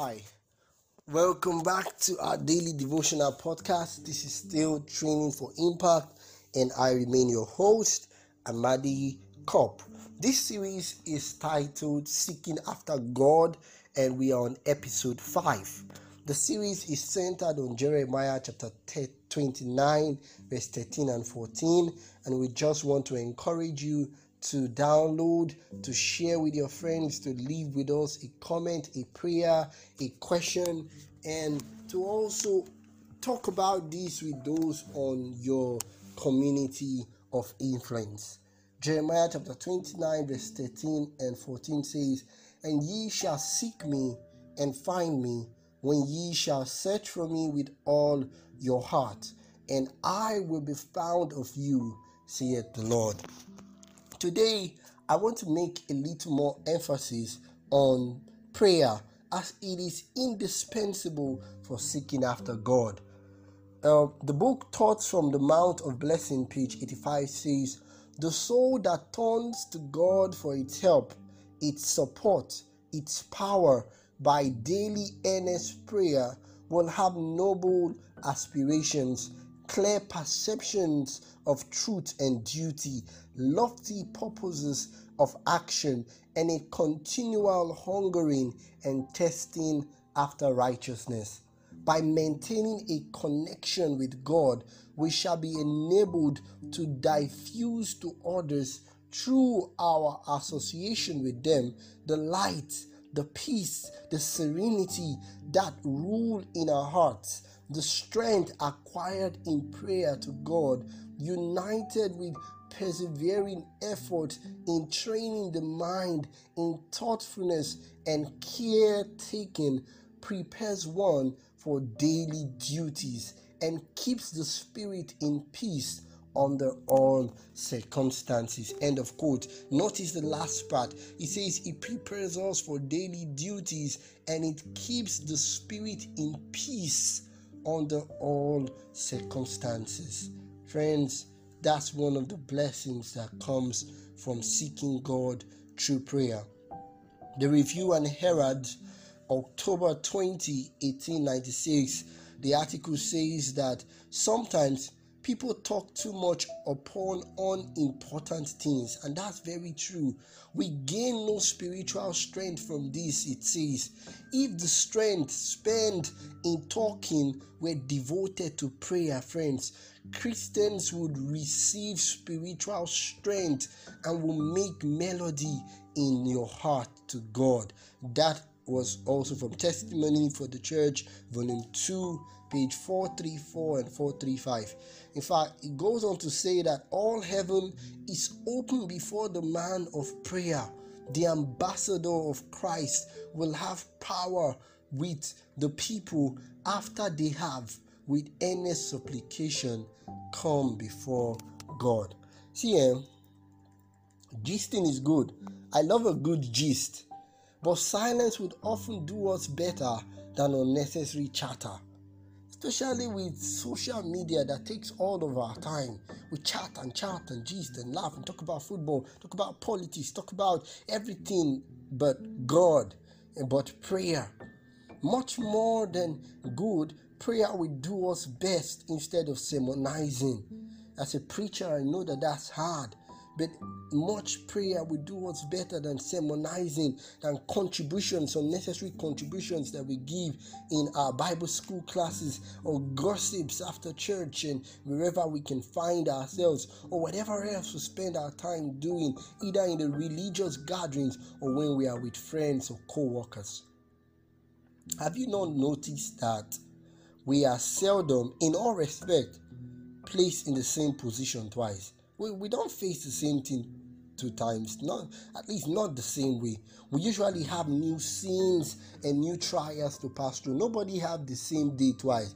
Hi, welcome back to our daily devotional podcast. This is still Training for Impact, and I remain your host, Amadi Kopp. This series is titled Seeking After God, and we are on episode 5. The series is centered on Jeremiah chapter 29, verse 13 and 14, and we just want to encourage you to download, to share with your friends, to leave with us a comment, a prayer, a question, and to also talk about this with those on your community of influence. Jeremiah chapter 29, verse 13 and 14 says, And ye shall seek me and find me when ye shall search for me with all your heart, and I will be found of you, saith the Lord. Today, I want to make a little more emphasis on prayer as it is indispensable for seeking after God. Uh, the book Thoughts from the Mount of Blessing, page 85, says, The soul that turns to God for its help, its support, its power by daily earnest prayer will have noble aspirations clear perceptions of truth and duty, lofty purposes of action, and a continual hungering and testing after righteousness. By maintaining a connection with God, we shall be enabled to diffuse to others through our association with them the light, the peace, the serenity that rule in our hearts the strength acquired in prayer to God, united with persevering effort in training the mind in thoughtfulness and caretaking, prepares one for daily duties and keeps the spirit in peace under all circumstances. End of quote. Notice the last part. It says it prepares us for daily duties and it keeps the spirit in peace under all circumstances. Friends, that's one of the blessings that comes from seeking God through prayer. The Review and Herald, October 20, 1896, the article says that sometimes people talk too much upon unimportant things, and that's very true. We gain no spiritual strength from this, it says. If the strength spent in talking were devoted to prayer, friends, Christians would receive spiritual strength and will make melody in your heart to God. That was also from Testimony for the Church, volume 2, page 434 and 435. In fact, it goes on to say that all heaven is open before the man of prayer. The ambassador of Christ will have power with the people after they have, with earnest supplication, come before God. See, eh, gisting is good. I love a good gist, but silence would often do us better than unnecessary chatter especially with social media that takes all of our time. We chat and chat and gist and laugh and talk about football, talk about politics, talk about everything but God and but prayer. Much more than good, prayer will do us best instead of sermonizing. As a preacher, I know that that's hard but much prayer will do us better than sermonizing, than contributions, unnecessary contributions that we give in our Bible school classes or gossips after church and wherever we can find ourselves or whatever else we spend our time doing, either in the religious gatherings or when we are with friends or co workers. Have you not noticed that we are seldom, in all respect, placed in the same position twice? We, we don't face the same thing two times not at least not the same way. We usually have new scenes and new trials to pass through. Nobody have the same day twice.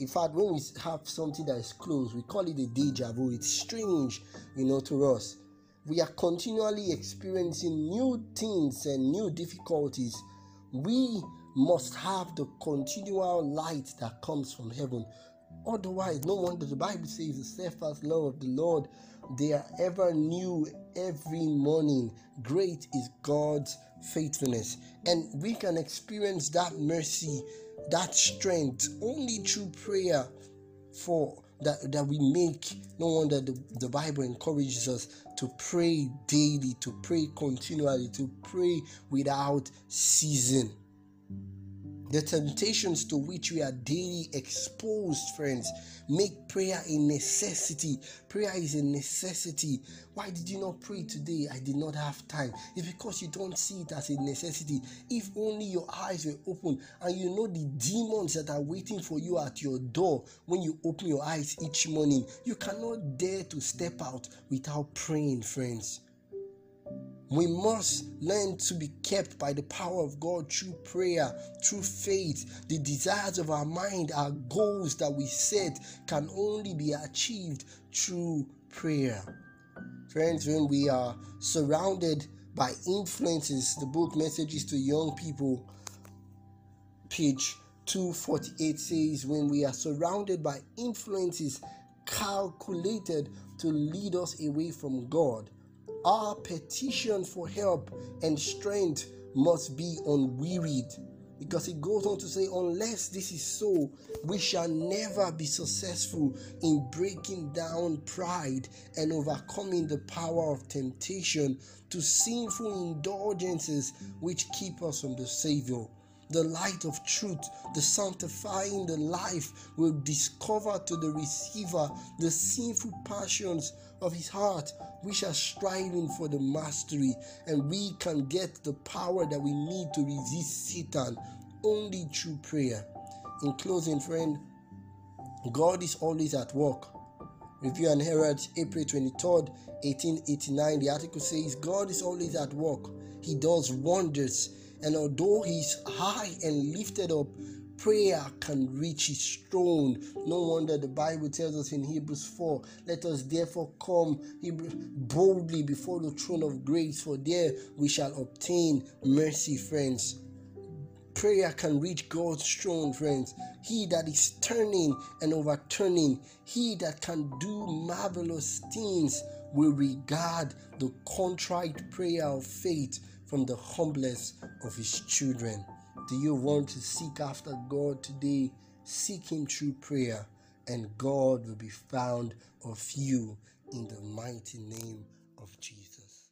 In fact when we have something that is close we call it a deja vu. It's strange you know to us. We are continually experiencing new things and new difficulties. We must have the continual light that comes from heaven otherwise no wonder the bible says the steadfast love of the lord they are ever new every morning. Great is God's faithfulness. And we can experience that mercy, that strength only through prayer for that, that we make. No wonder the, the Bible encourages us to pray daily, to pray continually, to pray without ceasing. The temptations to which we are daily exposed, friends, make prayer a necessity. Prayer is a necessity. Why did you not pray today? I did not have time. It's because you don't see it as a necessity. If only your eyes were open and you know the demons that are waiting for you at your door when you open your eyes each morning, you cannot dare to step out without praying, friends. We must learn to be kept by the power of God through prayer, through faith. The desires of our mind, our goals that we set, can only be achieved through prayer. Friends, when we are surrounded by influences, the book Messages to Young People, page 248 says, When we are surrounded by influences calculated to lead us away from God, our petition for help and strength must be unwearied. Because he goes on to say, unless this is so, we shall never be successful in breaking down pride and overcoming the power of temptation to sinful indulgences which keep us from the Savior the light of truth, the sanctifying the life will discover to the receiver the sinful passions of his heart, which are striving for the mastery, and we can get the power that we need to resist Satan only through prayer. In closing, friend, God is always at work. Review and Herald, April 23rd, 1889. The article says, God is always at work. He does wonders and although he's high and lifted up, prayer can reach his throne. No wonder the Bible tells us in Hebrews 4 let us therefore come boldly before the throne of grace, for there we shall obtain mercy, friends. Prayer can reach God's throne, friends. He that is turning and overturning, he that can do marvelous things, will regard the contrite prayer of faith from the humblest of his children. Do you want to seek after God today? Seek him through prayer, and God will be found of you in the mighty name of Jesus.